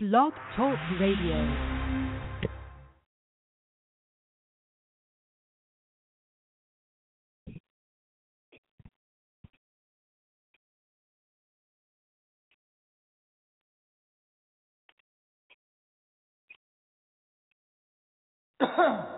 Blog Talk Radio. Today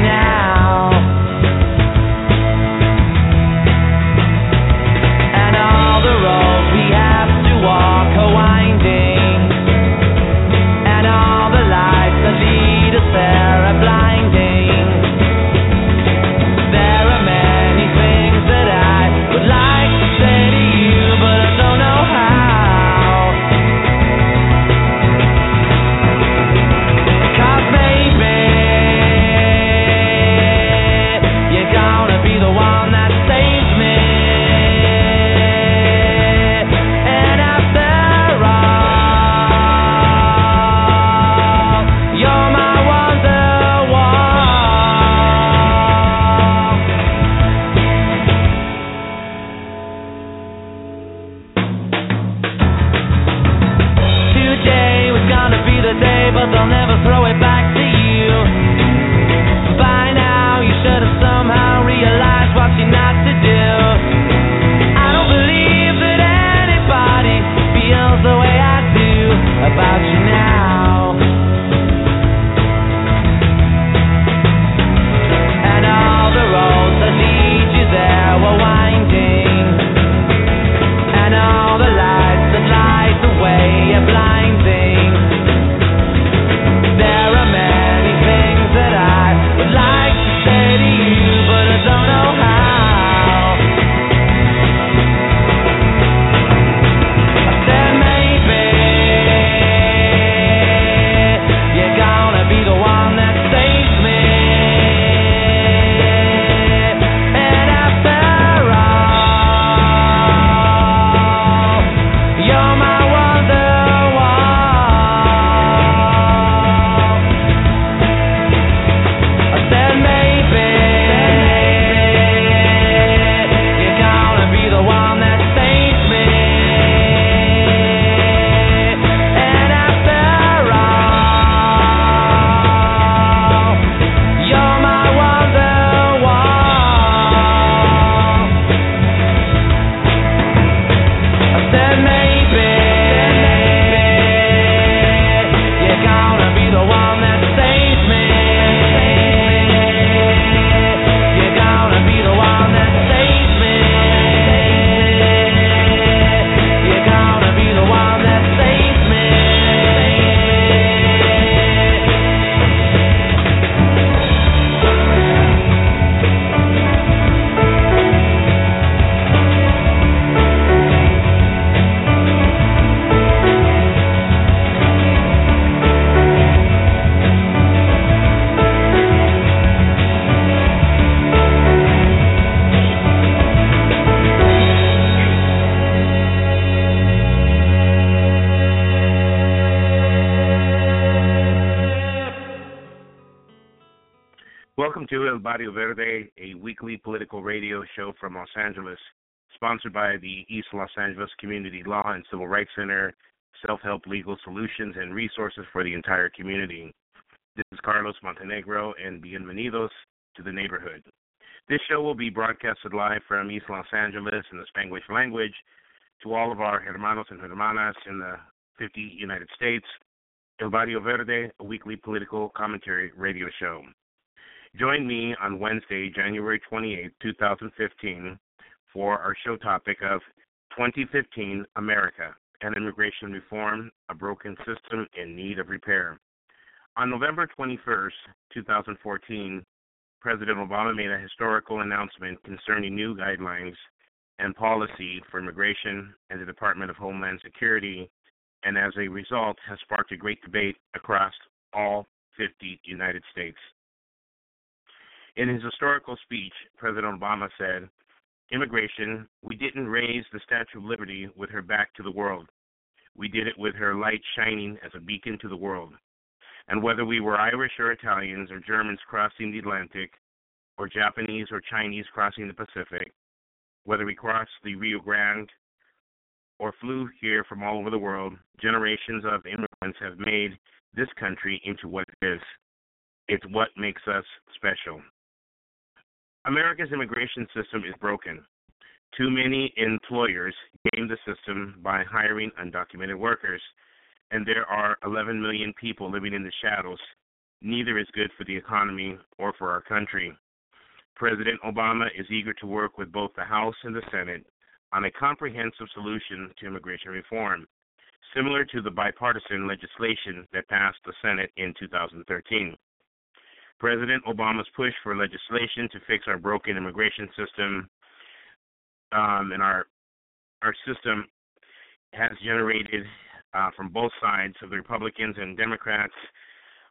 now. But they'll never throw it back to you. By now, you should have somehow realized what not to do. I don't believe that anybody feels the way I do about you now. And all the roads that lead you there were winding. El Barrio Verde, a weekly political radio show from Los Angeles, sponsored by the East Los Angeles Community Law and Civil Rights Center, Self Help Legal Solutions and Resources for the Entire Community. This is Carlos Montenegro, and bienvenidos to the neighborhood. This show will be broadcasted live from East Los Angeles in the Spanglish language to all of our hermanos and hermanas in the 50 United States. El Barrio Verde, a weekly political commentary radio show. Join me on Wednesday, January 28, 2015, for our show topic of 2015 America and Immigration Reform, a Broken System in Need of Repair. On November 21, 2014, President Obama made a historical announcement concerning new guidelines and policy for immigration and the Department of Homeland Security, and as a result has sparked a great debate across all 50 United States. In his historical speech, President Obama said, Immigration, we didn't raise the Statue of Liberty with her back to the world. We did it with her light shining as a beacon to the world. And whether we were Irish or Italians or Germans crossing the Atlantic, or Japanese or Chinese crossing the Pacific, whether we crossed the Rio Grande or flew here from all over the world, generations of immigrants have made this country into what it is. It's what makes us special. America's immigration system is broken. Too many employers game the system by hiring undocumented workers, and there are 11 million people living in the shadows. Neither is good for the economy or for our country. President Obama is eager to work with both the House and the Senate on a comprehensive solution to immigration reform, similar to the bipartisan legislation that passed the Senate in 2013. President Obama's push for legislation to fix our broken immigration system um, and our our system has generated uh, from both sides of the Republicans and Democrats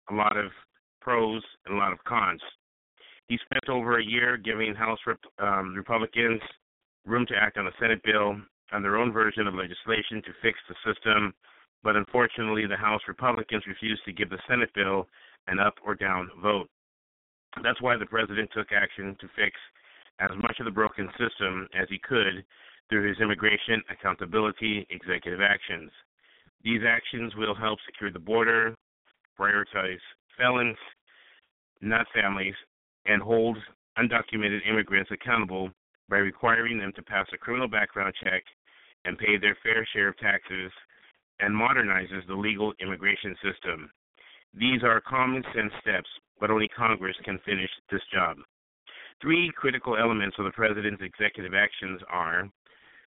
a lot of pros and a lot of cons. He spent over a year giving House um, Republicans room to act on a Senate bill on their own version of legislation to fix the system, but unfortunately, the House Republicans refused to give the Senate bill an up or down vote. That's why the president took action to fix as much of the broken system as he could through his immigration accountability executive actions. These actions will help secure the border, prioritize felons, not families, and hold undocumented immigrants accountable by requiring them to pass a criminal background check and pay their fair share of taxes and modernizes the legal immigration system. These are common sense steps, but only Congress can finish this job. Three critical elements of the president's executive actions are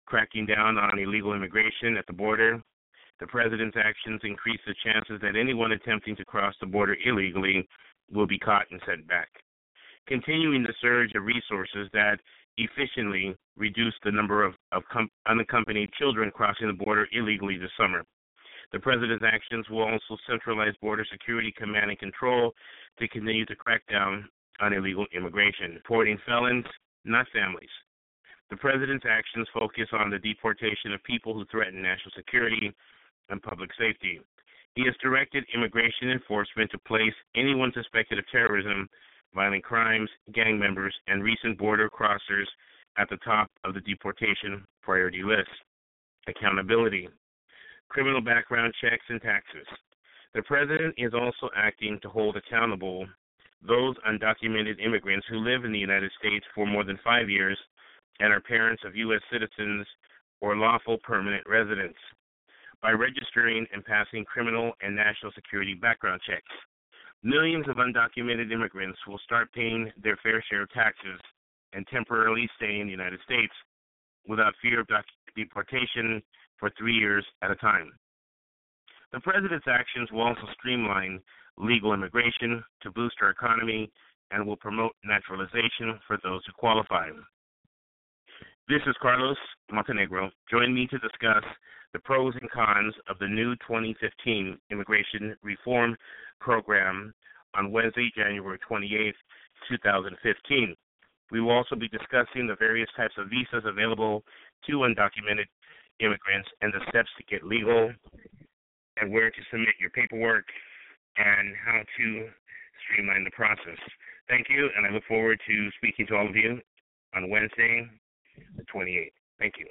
cracking down on illegal immigration at the border. The president's actions increase the chances that anyone attempting to cross the border illegally will be caught and sent back. Continuing the surge of resources that efficiently reduce the number of, of com- unaccompanied children crossing the border illegally this summer. The president's actions will also centralize border security command and control to continue to crack down on illegal immigration, deporting felons, not families. The president's actions focus on the deportation of people who threaten national security and public safety. He has directed immigration enforcement to place anyone suspected of terrorism violent crimes, gang members, and recent border crossers at the top of the deportation priority list. Accountability, criminal background checks, and taxes. The President is also acting to hold accountable those undocumented immigrants who live in the United States for more than five years and are parents of U.S. citizens or lawful permanent residents by registering and passing criminal and national security background checks. Millions of undocumented immigrants will start paying their fair share of taxes and temporarily stay in the United States without fear of deportation for three years at a time. The President's actions will also streamline legal immigration to boost our economy and will promote naturalization for those who qualify. This is Carlos Montenegro. Join me to discuss the pros and cons of the new 2015 immigration reform program on Wednesday, January 28, 2015. We will also be discussing the various types of visas available to undocumented immigrants and the steps to get legal and where to submit your paperwork and how to streamline the process. Thank you, and I look forward to speaking to all of you on Wednesday, the 28th. Thank you.